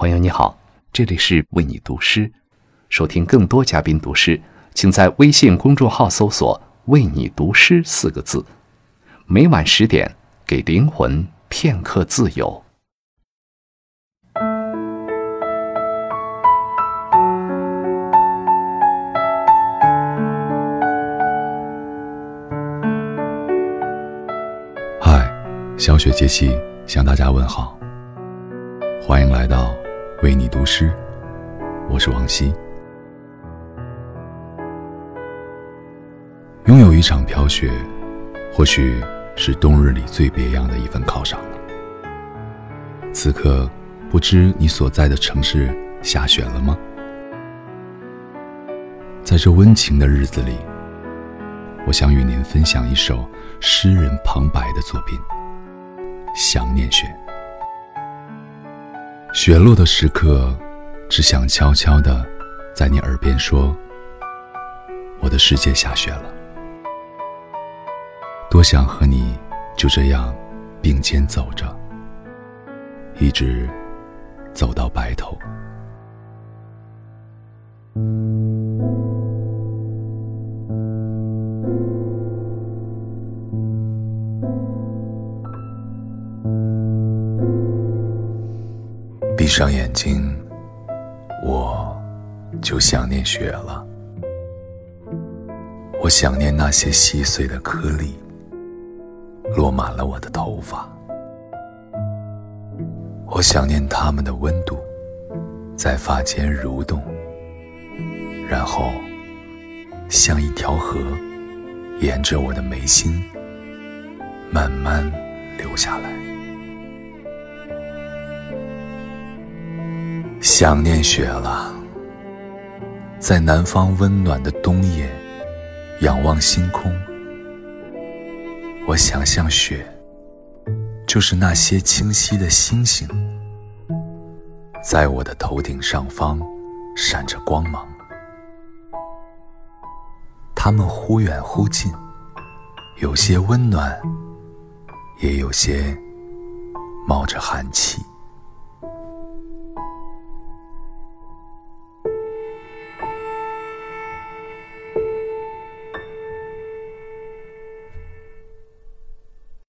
朋友你好，这里是为你读诗。收听更多嘉宾读诗，请在微信公众号搜索“为你读诗”四个字。每晚十点，给灵魂片刻自由。嗨，小雪节气向大家问好，欢迎来到。为你读诗，我是王希。拥有一场飘雪，或许是冬日里最别样的一份犒赏。此刻，不知你所在的城市下雪了吗？在这温情的日子里，我想与您分享一首诗人旁白的作品《想念雪》。雪落的时刻，只想悄悄的在你耳边说：“我的世界下雪了。”多想和你就这样并肩走着，一直走到白头。闭上眼睛，我就想念雪了。我想念那些细碎的颗粒，落满了我的头发。我想念它们的温度，在发间蠕动，然后像一条河，沿着我的眉心慢慢流下来。想念雪了，在南方温暖的冬夜，仰望星空。我想象雪，就是那些清晰的星星，在我的头顶上方闪着光芒。它们忽远忽近，有些温暖，也有些冒着寒气。